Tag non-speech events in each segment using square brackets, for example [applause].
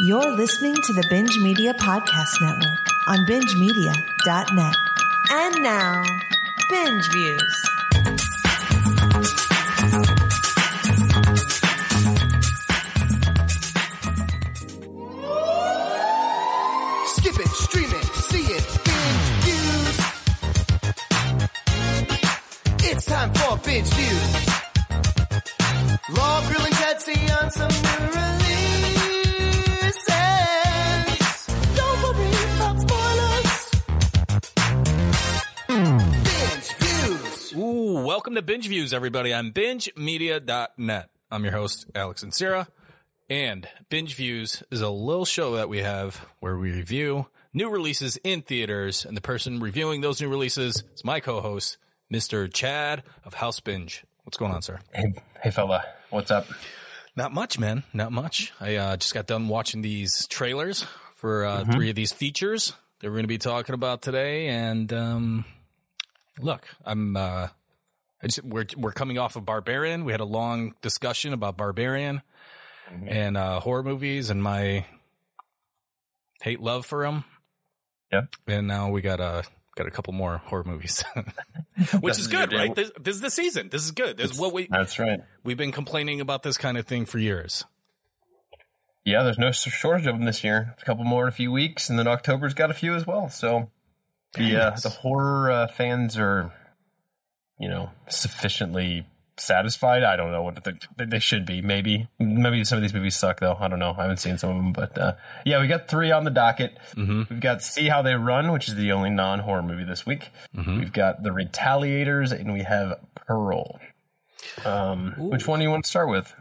You're listening to the Binge Media Podcast Network on bingemedia.net. And now, Binge Views. Skip it, stream it, see it, binge views. It's time for binge views. Law, Grill, and Betsy on some new welcome to Binge Views, everybody. I'm bingemedia.net. I'm your host, Alex and Sarah. And Binge Views is a little show that we have where we review new releases in theaters. And the person reviewing those new releases is my co-host, Mr. Chad of House Binge. What's going on, sir? Hey, hey, fella, what's up? Not much, man. Not much. I uh, just got done watching these trailers for uh, three of these features that we're going to be talking about today. And um, look, I'm. Uh, just, we're we're coming off of Barbarian. We had a long discussion about Barbarian and uh, horror movies and my hate love for them. Yeah. And now we got a got a couple more horror movies, [laughs] [laughs] which is good, right? This, this is the season. This is good. This is what we That's right. we've been complaining about this kind of thing for years. Yeah, there's no shortage of them this year. A couple more in a few weeks, and then October's got a few as well. So the uh, the horror uh, fans are, you know, sufficiently satisfied. I don't know what they, they should be. Maybe maybe some of these movies suck though. I don't know. I haven't seen some of them, but uh, yeah, we got three on the docket. Mm-hmm. We've got See How They Run, which is the only non horror movie this week. Mm-hmm. We've got The Retaliators, and we have Pearl. Um, which one do you want to start with?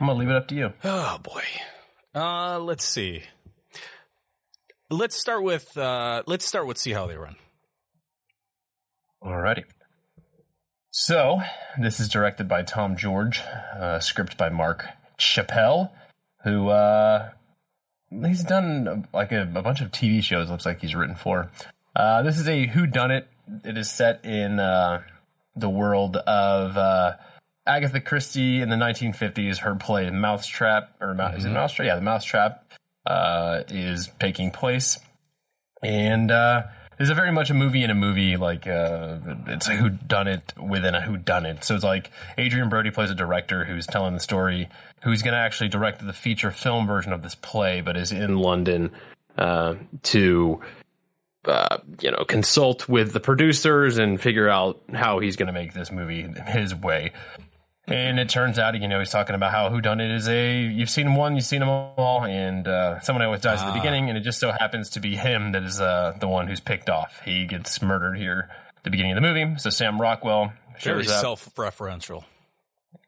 I'm gonna leave it up to you. Oh boy. Uh let's see. Let's start with uh let's start with see how they run. Alrighty. So, this is directed by Tom George, uh, script by Mark Chappell, who uh, he's done like a, a bunch of TV shows. Looks like he's written for. Uh, this is a Who Done It. It is set in uh, the world of uh, Agatha Christie in the 1950s. Her play Mousetrap, or Mou- is it Mousetrap? Yeah, the Mousetrap uh, is taking place and uh it's a very much a movie in a movie like uh it's a who done it within a who done it so it's like adrien brody plays a director who's telling the story who's going to actually direct the feature film version of this play but is in london uh to uh, you know, consult with the producers and figure out how he's going to make this movie his way. And it turns out, you know, he's talking about how Who Done It is a you've seen one, you've seen them all, and uh, someone always dies at the beginning, and it just so happens to be him that is uh, the one who's picked off. He gets murdered here at the beginning of the movie. So Sam Rockwell Very self-referential.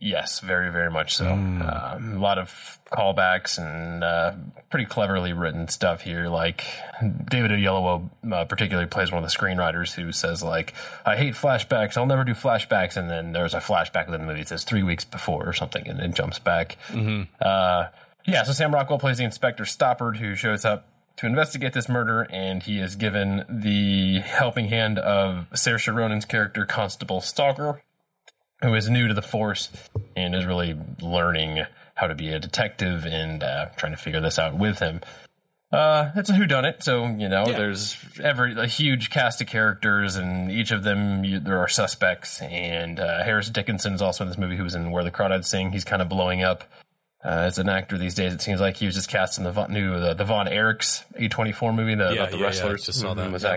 Yes, very, very much so. Um, a lot of callbacks and uh, pretty cleverly written stuff here. Like David Oyelowo uh, particularly plays one of the screenwriters who says like, "I hate flashbacks. I'll never do flashbacks." And then there's a flashback in the movie. It says three weeks before or something, and it jumps back. Uh, yeah, so Sam Rockwell plays the Inspector Stoppard who shows up to investigate this murder, and he is given the helping hand of Saoirse Ronan's character, Constable Stalker who is new to the force and is really learning how to be a detective and uh, trying to figure this out with him. Uh, it's a whodunit, so you know Yeah. there's every a huge cast of characters, and each of them you, there are suspects. And uh, Harris Dickinson is also in this movie, who was in Where the Crawdads Sing. He's kind of blowing up uh, as an actor these days. It seems like he was just cast in the new the, the Von Erichs A24 movie, the, Yeah, about the yeah, yeah, wrestlers. just saw that. Mhm, with Yeah.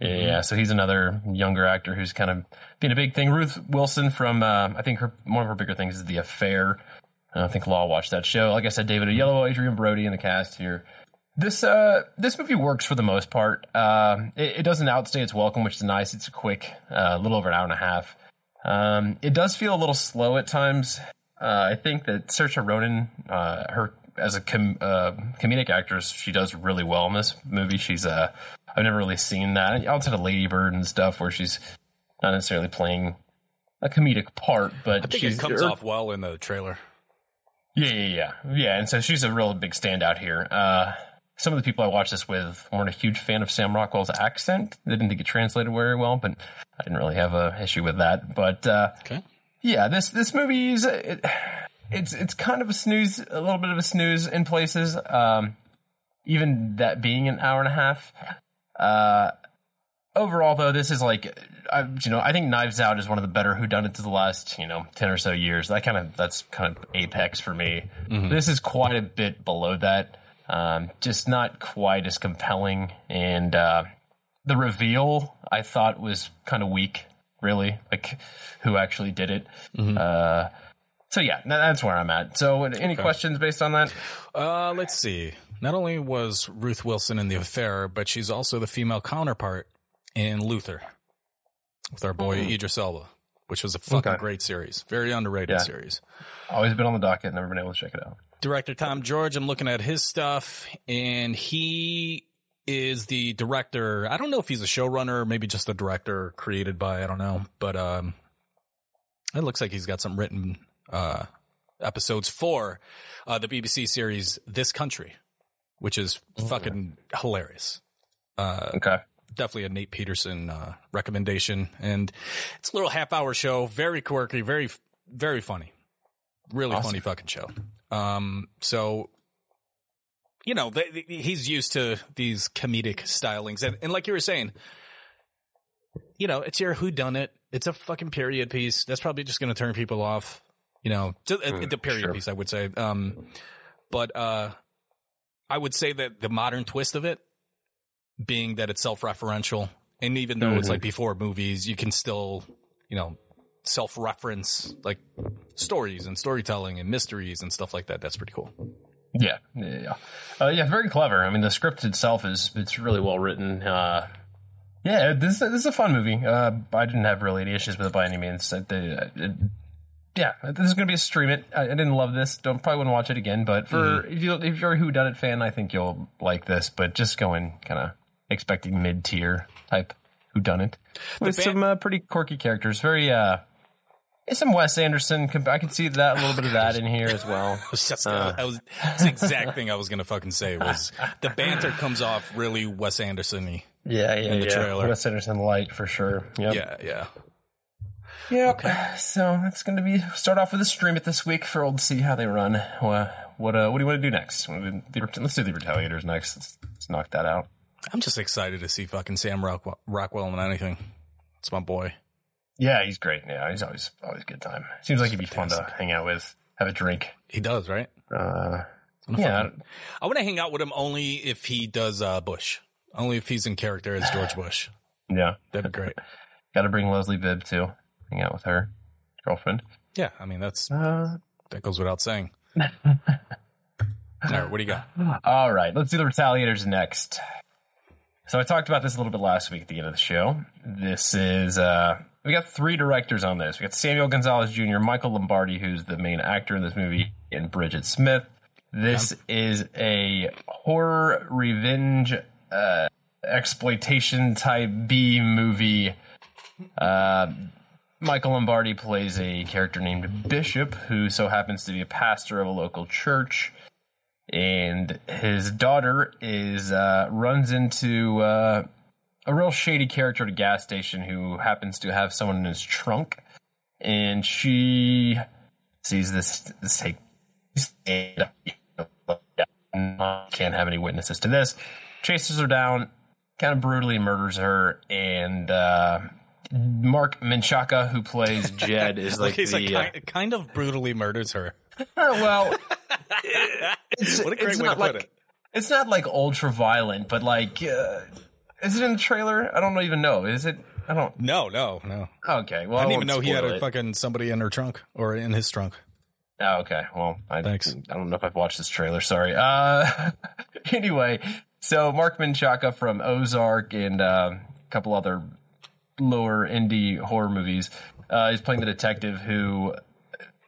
Efron. Yeah, so he's another younger actor who's kind of been a big thing. Ruth Wilson from uh, I think her one of her bigger things is The Affair. I think Law watched that show. Like I said, David Oyelowo, Adrien Brody in the cast here. This uh this movie works for the most part. Uh, it, it doesn't outstay its welcome, which is nice. It's quick, uh, a little over an hour and a half. Um, it does feel a little slow at times. Uh, I think that Saoirse Ronan, uh, her as a com- uh, comedic actress, she does really well in this movie. She's uh, I've never really seen that outside of Lady Bird and stuff, where she's not necessarily playing a comedic part, but I think she's it comes er- off well in the trailer. yeah, yeah, yeah, yeah. And so she's a real big standout here. Uh, some of the people I watched this with weren't a huge fan of Sam Rockwell's accent. They didn't think it translated very well, but I didn't really have a issue with that. But uh, Okay. yeah, this this movie is it, it's it's kind of a snooze, a little bit of a snooze in places. Um, even that being an hour and a half. Uh, overall, though, this is like, I, you know, I think Knives Out is one of the better whodunits of the last, you know, ten or so years. That kind of that's kind of apex for me. This is quite a bit below that. Um, just not quite as compelling, and uh, the reveal I thought was kind of weak. Really, like who actually did it. Uh, so yeah, that's where I'm at. So, any questions based on that? Uh, let's see. Not only was Ruth Wilson in The Affair, but she's also the female counterpart in Luther with our boy Idris Elba, which was a fucking Okay. great series. Very underrated Yeah. series. Always been on the docket, never been able to check it out. Director Tom George, I'm looking at his stuff, and he is the director. I don't know if he's a showrunner, maybe just a director created by, I don't know, but um, it looks like he's got some written uh, episodes for uh, the BBC series This Country, which is fucking hilarious. Uh, Okay. definitely a Nate Peterson uh, recommendation, and it's a little half hour show, very quirky, very very funny, really Awesome. funny fucking show. Um, so you know they, they- he's used to these comedic stylings, and, and like you were saying, you know it's your who done it. It's a fucking period piece. That's probably just going to turn people off. You know, to, uh, the period sure. piece, I would say. Um, but uh, I would say that the modern twist of it being that it's self-referential and even though it's like before movies you can still you know self-reference like stories and storytelling and mysteries and stuff like that that's pretty cool Yeah, yeah, yeah. Uh, yeah, very clever. I mean, the script itself is it's really well written. Uh, yeah, this this is a fun movie. Uh, I didn't have really any issues with it by any means. It, it, it- yeah, this is gonna be a stream it. I, I didn't love this. Don't probably wouldn't watch it again. But for if you if you're a Who Done It fan, I think you'll like this. But just going kind of expecting mid tier type Who Done It with band- some uh, pretty quirky characters. Very uh, some Wes Anderson. I can see that a little bit of that in here as well. [laughs] Was just, I was, that's the exact thing I was going to fucking say was the banter comes off really Wes Anderson-y. Yeah, yeah, the yeah. trailer. Wes Anderson light for sure. Yep. Yeah, yeah. Yeah. Okay. So that's going to be start off with a stream it this week for old to see how they run. Uh, what uh, what do you want to do next? What do we- the- Let's do the Retaliators next. Let's, let's knock that out. I'm just excited to see fucking Sam Rockwell, Rockwell in anything. It's my boy. Yeah, he's great. Yeah, he's always always good time. Seems like he'd be fun to hang out with, have a drink. He does, right? Uh, yeah, fucking- I want to hang out with him only if he does uh, Bush. Only if he's in character as George Bush. [laughs] yeah. That'd be great. [laughs] Got to bring Leslie Bibb too. Hang out with her girlfriend. Yeah, I mean that's Uh, that goes without saying. [laughs] All right, what do you got? All right, let's do the Retaliators next. So I talked about this a little bit last week at the end of the show. This is uh we got three directors on this. We got Samuel Gonzalez Jr., Michael Lombardi, who's the main actor in this movie, and Bridget Smith. This is a horror revenge uh exploitation type B movie. Uh Michael Lombardi plays a character named Bishop, who so happens to be a pastor of a local church and his daughter is uh, runs into uh, a real shady character at a gas station who happens to have someone in his trunk, and she sees this this take. Can't have any witnesses to this. Chases her down, kind of brutally murders her, and uh, Marc Menchaca, who plays [laughs] Jed, is like so the. uh, kind, of brutally murders her. [laughs] well, it's, What a great it's way not to like put it. it's not like ultra violent, but like, uh, is it in the trailer? I don't even know. Is it? I don't. No, no, no. Okay, well, I didn't won't even know he had a it. fucking somebody in her trunk or in his trunk. Oh, okay. Well, I, Thanks. I don't know if I've watched this trailer. Sorry. Uh, [laughs] anyway, so Marc Menchaca from Ozark and uh, a couple other lower indie horror movies uh, is playing the detective who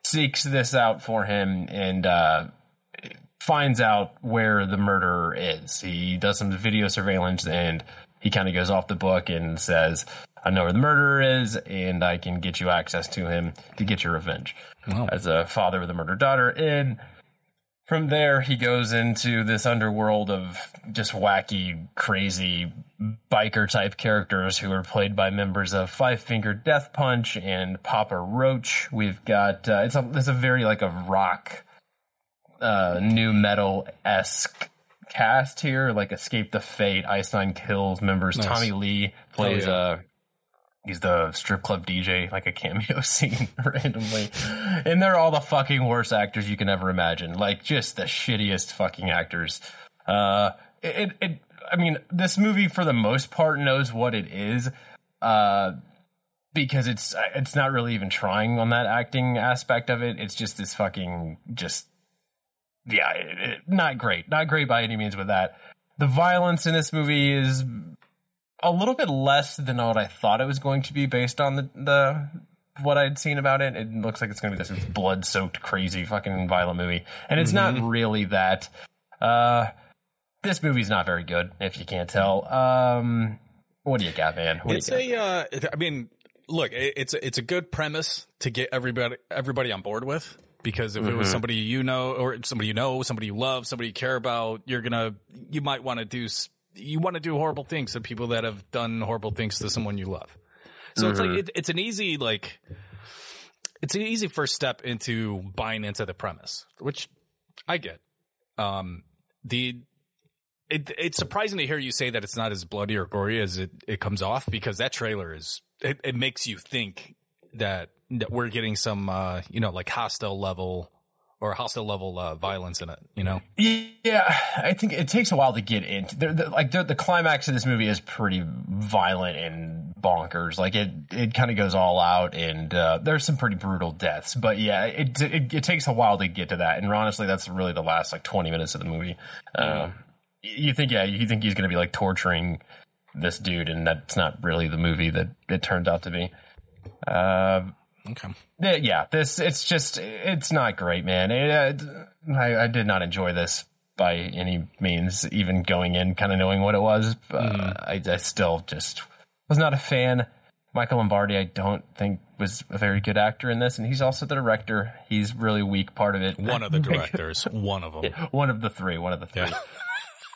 seeks this out for him and uh, finds out where the murderer is. He does some video surveillance and he kind of goes off the book and says, I know where the murderer is and I can get you access to him to get your revenge Wow. as a father with a murdered daughter. And from there, he goes into this underworld of just wacky, crazy biker type characters who are played by members of Five Finger Death Punch and Papa Roach. We've got uh, it's a it's a very like a rock, uh, new metal esque cast here, like Escape the Fate, Ice Nine Kills members. Nice. Tommy Lee plays yeah. He's the strip club DJ, like a cameo [laughs] scene randomly. And they're all the fucking worst actors you can ever imagine. Like just the shittiest fucking actors. Uh it, it I mean, this movie for the most part knows what it is. Uh because it's it's not really even trying on that acting aspect of it. It's just this fucking just yeah, it, it, not great. Not great by any means with that. The violence in this movie is a little bit less than what I thought it was going to be based on the the what I'd seen about it. It looks like it's going to be this blood soaked, crazy, fucking violent movie, and it's not really that. Uh, this movie's not very good, if you can't tell. Um, what do you got, man? What do It's a, uh, I mean, look, it- it's a, it's a good premise to get everybody everybody on board with because if it was somebody you know or somebody you know, somebody you love, somebody you care about, you're gonna you might want to do you want to do horrible things to people that have done horrible things to someone you love. So it's like it, it's an easy like it's an easy first step into buying into the premise, which I get. Um, the it, it's surprising to hear you say that it's not as bloody or gory as it, it comes off because that trailer is it, it makes you think that, that we're getting some uh you know like Hostel level or Hostel level uh, violence in it you know Yeah, I think it takes a while to get into. The, the, like the, the climax of this movie is pretty violent and bonkers. Like it, it kind of goes all out, and uh, there's some pretty brutal deaths. But yeah, it, it it takes a while to get to that. And honestly, that's really the last like 20 minutes of the movie. Um, you think, yeah, you think he's going to be like torturing this dude, and that's not really the movie that it turns out to be. Uh, okay yeah, this it's just it's not great, man. It, uh, I, I did not enjoy this by any means, even going in kind of knowing what it was. Uh, I, I still just was not a fan. Michael Lombardi, I don't think was a very good actor in this, and he's also the director. He's really weak part of it. one of the [laughs] directors one of them [laughs] one of the three. One of the three. yeah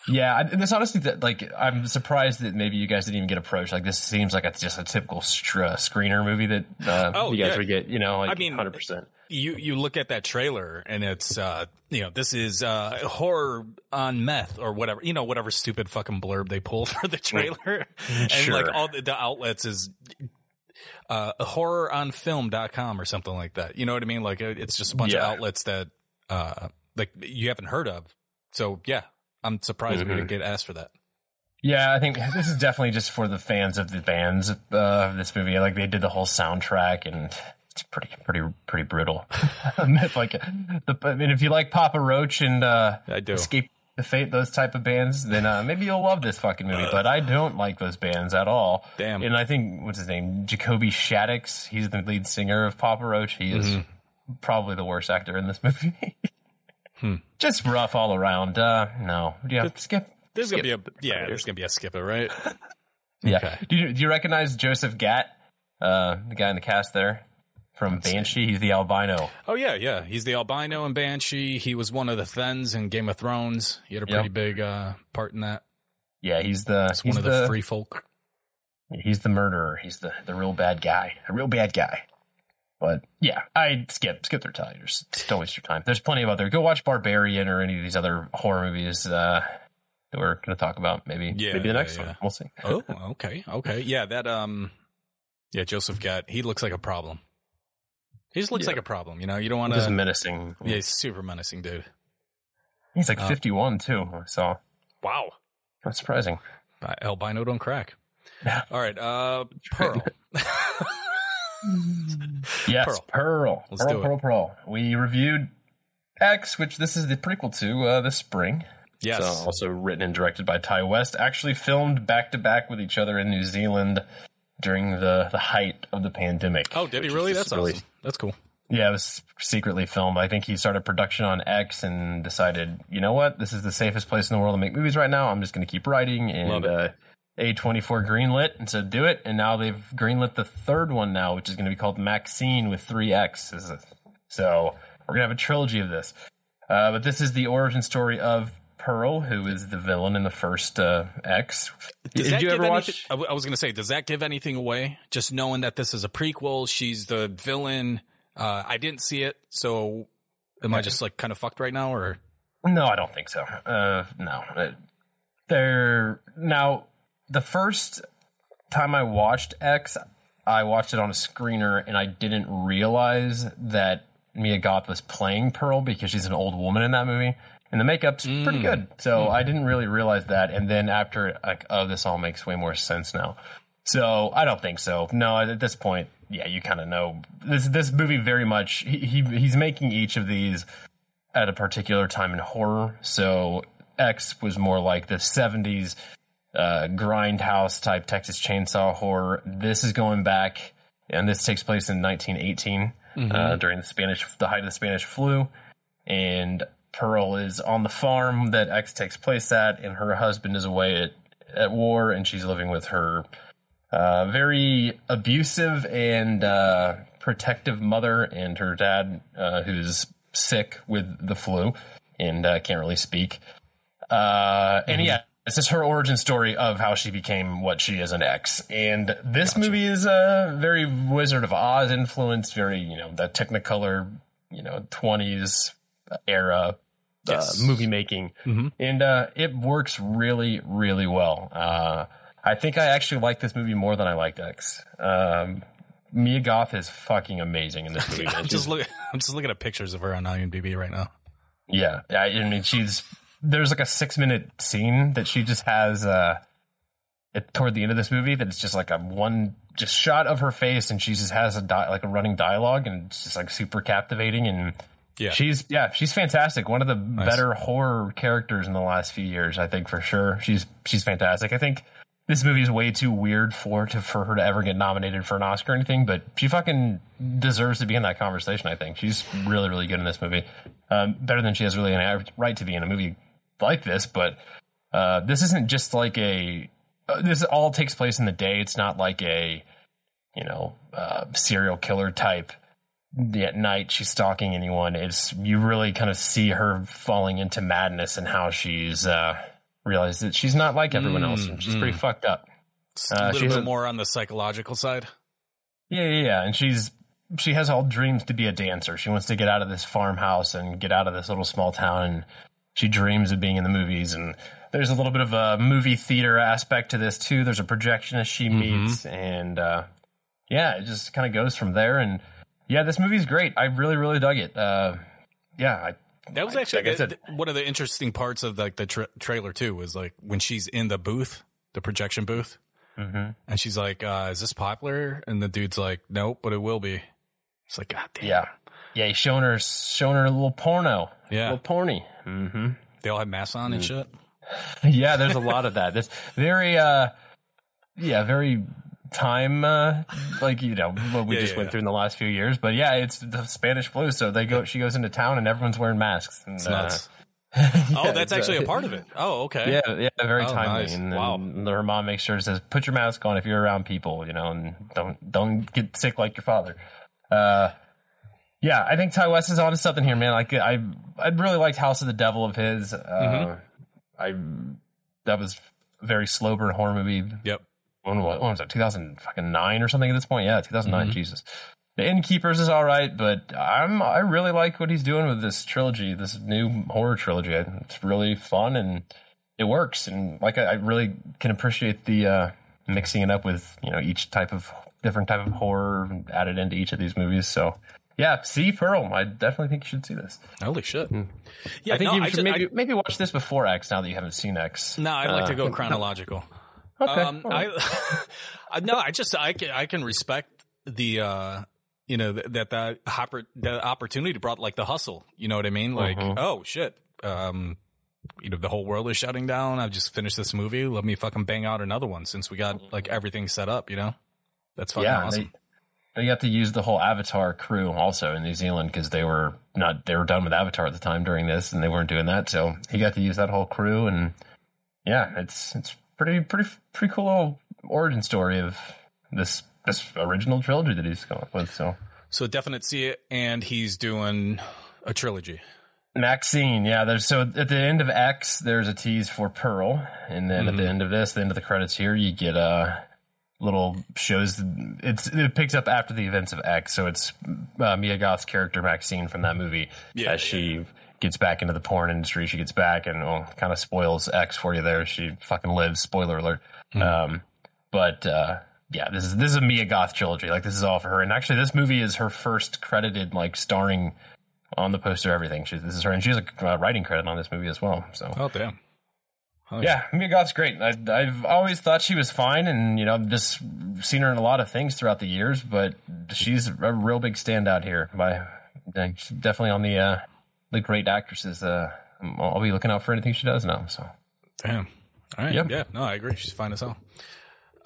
Yeah, and this honestly, that like, I'm surprised that maybe you guys didn't even get approached. Like, this seems like it's just a typical str- uh, screener movie that uh, Oh, you guys yeah. would get. You know, like I mean, hundred percent. you you look at that trailer and it's uh you know this is uh horror on meth or whatever you know whatever stupid fucking blurb they pull [laughs] for the trailer [laughs] and Sure. like all the, the outlets is uh horroronfilm.com or something like that you know what i mean like it's just a bunch Yeah. of outlets that uh like you haven't heard of so yeah i'm surprised we didn't get asked for that Yeah, I think this is definitely just for the fans of the bands uh, of this movie. Like they did the whole soundtrack, and it's pretty, pretty, pretty brutal. [laughs] like, the, I mean, if you like Papa Roach and uh, I do. Escape the Fate, those type of bands, then uh, maybe you'll love this fucking movie. But I don't like those bands at all. Damn. And I think what's his name, Jacoby Shaddix. He's the lead singer of Papa Roach. He is probably the worst actor in this [laughs] movie. Just rough all around. Uh, no, yeah, skip. there's gonna be a yeah there's gonna be a skipper right [laughs] Yeah. Okay. Do you do you recognize Joseph Gatt, uh, the guy in the cast there from Banshee? He's the albino. Oh yeah, yeah. He's the albino in Banshee. He was one of the Thenns in Game of Thrones. He had a Yep. pretty big uh, part in that. Yeah, he's the he's one of the, free folk. he's the murderer. He's the the real bad guy. A real bad guy. But yeah, I skip skip their titles. Don't waste your time. There's plenty of other. Go watch Barbarian or any of these other horror movies uh, that we're going to talk about. Maybe Yeah, maybe the yeah, next yeah. one. We'll see. Oh, okay, okay. Yeah, that um, yeah, Joseph Gatt He looks like a problem. He just looks Yeah. like a problem. You know, you don't want Just to. menacing. Yeah, he's super menacing, dude. He's like Uh, 51 too. So Wow. that's surprising. Albino don't crack. All right, uh, Pearl. [laughs] Yes, Pearl. Pearl. Let's Pearl. Pearl, Pearl. We reviewed X, which this is the prequel to uh, this spring. yes. So also written and directed by Ti West. Actually filmed back to back with each other in New Zealand during the, the height of the pandemic. oh, did he really? That's really- awesome. That's cool. Yeah, it was secretly filmed. I think he started production on X and decided, you know what, this is the safest place in the world to make movies right now. I'm just going to keep writing. Love And uh, A24 greenlit and said, do it. And now they've greenlit the third one now, which is going to be called Maxine with three X's. So we're going to have a trilogy of this. Uh, but this is the origin story of Pearl, who is the villain in the first uh, X. Does Did you give ever anything, watch? I w- I was going to say, does that give anything away? Just knowing that this is a prequel, she's the villain. Uh, I didn't see it, so am I just like kind of fucked right now, or No, I don't think so. Uh, no, Uh, there now. The first time I watched X, I watched it on a screener, and I didn't realize that Mia Goth was playing Pearl because she's an old woman in that movie, and the makeup's mm. pretty good. So mm. I didn't really realize that, and then after, like, oh, this all makes way more sense now. So I don't think so. No, at this point, yeah, you kind of know this. This movie very much. He, he he's making each of these at a particular time in horror. So X was more like the 70s uh, grindhouse type Texas chainsaw horror. This is going back, and this takes place in 1918 uh, during the Spanish, the height of the Spanish flu. And Pearl is on the farm that X takes place at, and her husband is away at, at war, and she's living with her uh, very abusive and uh, protective mother and her dad, uh, who's sick with the flu and uh, can't really speak. Uh, and yeah, this is her origin story of how she became what she is an X. And this movie is uh, very Wizard of Oz influence, very you know the Technicolor, you know, twenties era Yes. uh, movie making, and uh, it works really, really well. Uh, I think I actually like this movie more than I liked X. Um, Mia Goth is fucking amazing in this [laughs] movie. I'm just looking. I'm just looking at pictures of her on IMDb right now. yeah, I, I mean, she's there's like a six minute scene that she just has uh, at, toward the end of this movie that's just like a one just shot of her face, and she just has a di- like a running dialogue, and it's just like super captivating and. Yeah. She's yeah, she's fantastic. One of the better horror characters in the last few years, I think for sure. She's she's fantastic. I think this movie is way too weird for to for her to ever get nominated for an Oscar or anything, but she fucking deserves to be in that conversation. I think she's really really good in this movie, um, better than she has really any right to be in a movie like this. But uh, this isn't just like a. Uh, this all takes place in the day. It's not like a, you know, uh, serial killer type at night she's stalking anyone it's you really kind of see her falling into madness and how she's uh realized that she's not like everyone else and she's pretty fucked up It's Uh, a little she's bit more on the psychological side. yeah yeah yeah and she's she has all dreams to be a dancer she wants to get out of this farmhouse and get out of this little small town and she dreams of being in the movies and there's a little bit of a movie theater aspect to this too there's a projectionist she meets and uh yeah it just kind of goes from there and yeah this movie's great i really really dug it uh yeah I, That was Like- actually like I said- one of the interesting parts of like the tra- trailer too. Was like when she's in the booth, the projection booth, Mm-hmm. and she's like, uh, "Is this popular?" And the dude's like, "Nope, but it will be." It's like, God damn. Yeah. Yeah, he's showing her showing her a little porno. Yeah. A little porny. Mm-hmm. They all have masks on and shit. [laughs] Yeah, there's a lot of that. This very uh yeah, very time uh like you know what we Yeah, just yeah, went yeah. through in the last few years. But yeah, it's the Spanish flu, so they go she goes into town and everyone's wearing masks. And, It's nuts. Uh, [laughs] oh, that's uh, actually a part of it. Oh, okay. Yeah, yeah, very Oh, timely. nice. And then Wow. her mom makes sure she says, "Put your mask on if you're around people, you know, and don't don't get sick like your father." Uh, yeah, I think Ti West is onto something here, man. Like I, I really liked House of the Devil of his. Uh, Mm-hmm. I that was very slow burn horror movie. Yep. When was, when was that? Two thousand fucking nine or something at this point? Yeah, two Mm-hmm. Jesus. The Innkeepers is all right, but I'm I really like what he's doing with this trilogy, this new horror trilogy. It's really fun and it works. And like I, I really can appreciate the uh, mixing it up with you know each type of different type of horror added into each of these movies. So yeah, see Pearl. I definitely think you should see this. Holy shit. Yeah, Hmm. I think no, you should ju- maybe I- maybe watch this before X. Now that you haven't seen X. no, I'd like to Uh, go chronological. Okay. Um, I, [laughs] I no, I just I can I can respect the uh you know that that that oppor- the opportunity brought like the hustle. You know what I mean? Like Mhm. oh shit, um, you know the whole world is shutting down. I've just finished this movie. Let me fucking bang out another one since we got like everything set up. You know, that's fucking yeah, awesome. they they got to use the whole Avatar crew also in New Zealand because they were not they were done with Avatar at the time during this, and they weren't doing that. So he got to use that whole crew, and yeah, it's it's pretty pretty pretty cool little origin story of this this original trilogy that he's come up with. So So definite see it, and he's doing a trilogy. Maxine, yeah. There's so at the end of X, there's a tease for Pearl, and then at the end of this, the end of the credits here, you get uh little shows. It's it picks up after the events of X, so it's uh, Mia Goth's character Maxine from that movie Yeah, as she gets back into the porn industry. She gets back and well, kind of spoils X for you there. She fucking lives. Spoiler alert. Um, but uh, yeah, this is this is a Mia Goth trilogy. Like this is all for her. And actually, this movie is her first credited like starring on the poster. Everything. She, this is her, and she has a uh, writing credit on this movie as well. So Oh damn. Oh, yeah, Mia Goth's great. I, I've always thought she was fine, and you know, just seen her in a lot of things throughout the years. But she's a real big standout here. By definitely on the uh, the great actresses. Uh, I'll be looking out for anything she does now. So Damn. All right. Yep. Yeah. No, I agree. She's fine as hell.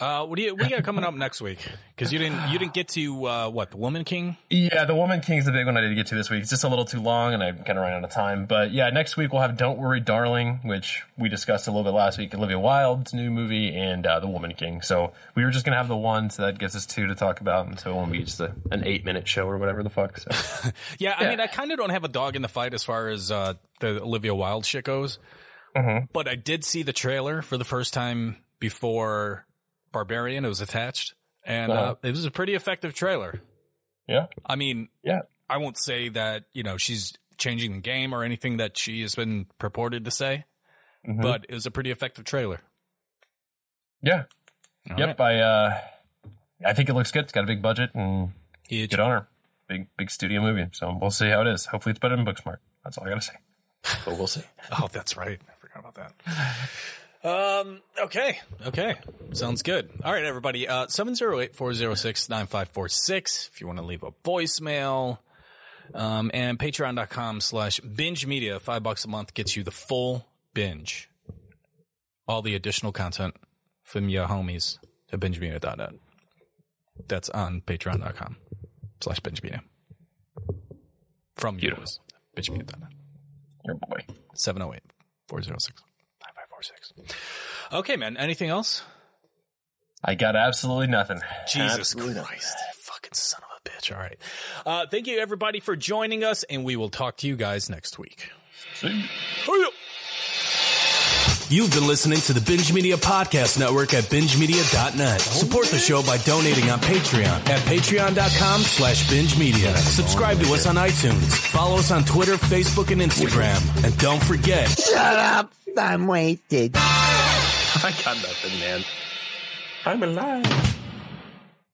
Uh, what do you what do you got coming up next week? Because you didn't you didn't get to uh, what the Woman King? yeah, the Woman King's the big one I didn't get to this week. It's just a little too long, and I kind of ran out of time. But yeah, next week we'll have "Don't Worry, Darling," which we discussed a little bit last week. Olivia Wilde's new movie and uh, the Woman King. So we were just gonna have the one, so that gets us two to talk about until it won't be just a, an eight minute show or whatever the fuck. So. [laughs] Yeah, I mean, I kind of don't have a dog in the fight as far as uh, the Olivia Wilde shit goes. Mm-hmm. But I did see the trailer for the first time before Barbarian. It was attached, and uh, Uh-huh. it was a pretty effective trailer. yeah, I mean, yeah. I won't say that you know she's changing the game or anything that she has been purported to say, Mhm. but it was a pretty effective trailer. Yeah. All yep. right. I uh I think it looks good. It's got a big budget and Huge. good on her. Big big studio movie. So we'll see how it is. Hopefully it's better than Booksmart. That's all I gotta say. But we'll see. [laughs] Oh, that's right. I forgot about that. Um, okay. Okay. Sounds good. All right, everybody. Uh, 708-406-9546 if you want to leave a voicemail. Um, and patreon.com slash binge media. Five bucks a month gets you the full binge. All the additional content from your homies at bingemedia.net. That's on patreon.com slash binge media. From you. Beautiful. Bingemedia.net. Your boy. 708 406 9546. Okay, man. Anything else? I got absolutely nothing. Jesus Absolutely nothing. Christ. Fucking son of a bitch. All right. Uh, thank you, everybody, for joining us, and we will talk to you guys next week. See? You've been listening to the Binge Media Podcast Network at bingemedia.net. Support the show by donating on Patreon at patreon.com slash binge media. Subscribe to us on iTunes. Follow us on Twitter, Facebook, and Instagram. And don't forget, Shut up! I'm wasted. [laughs] I got nothing, man. I'm alive.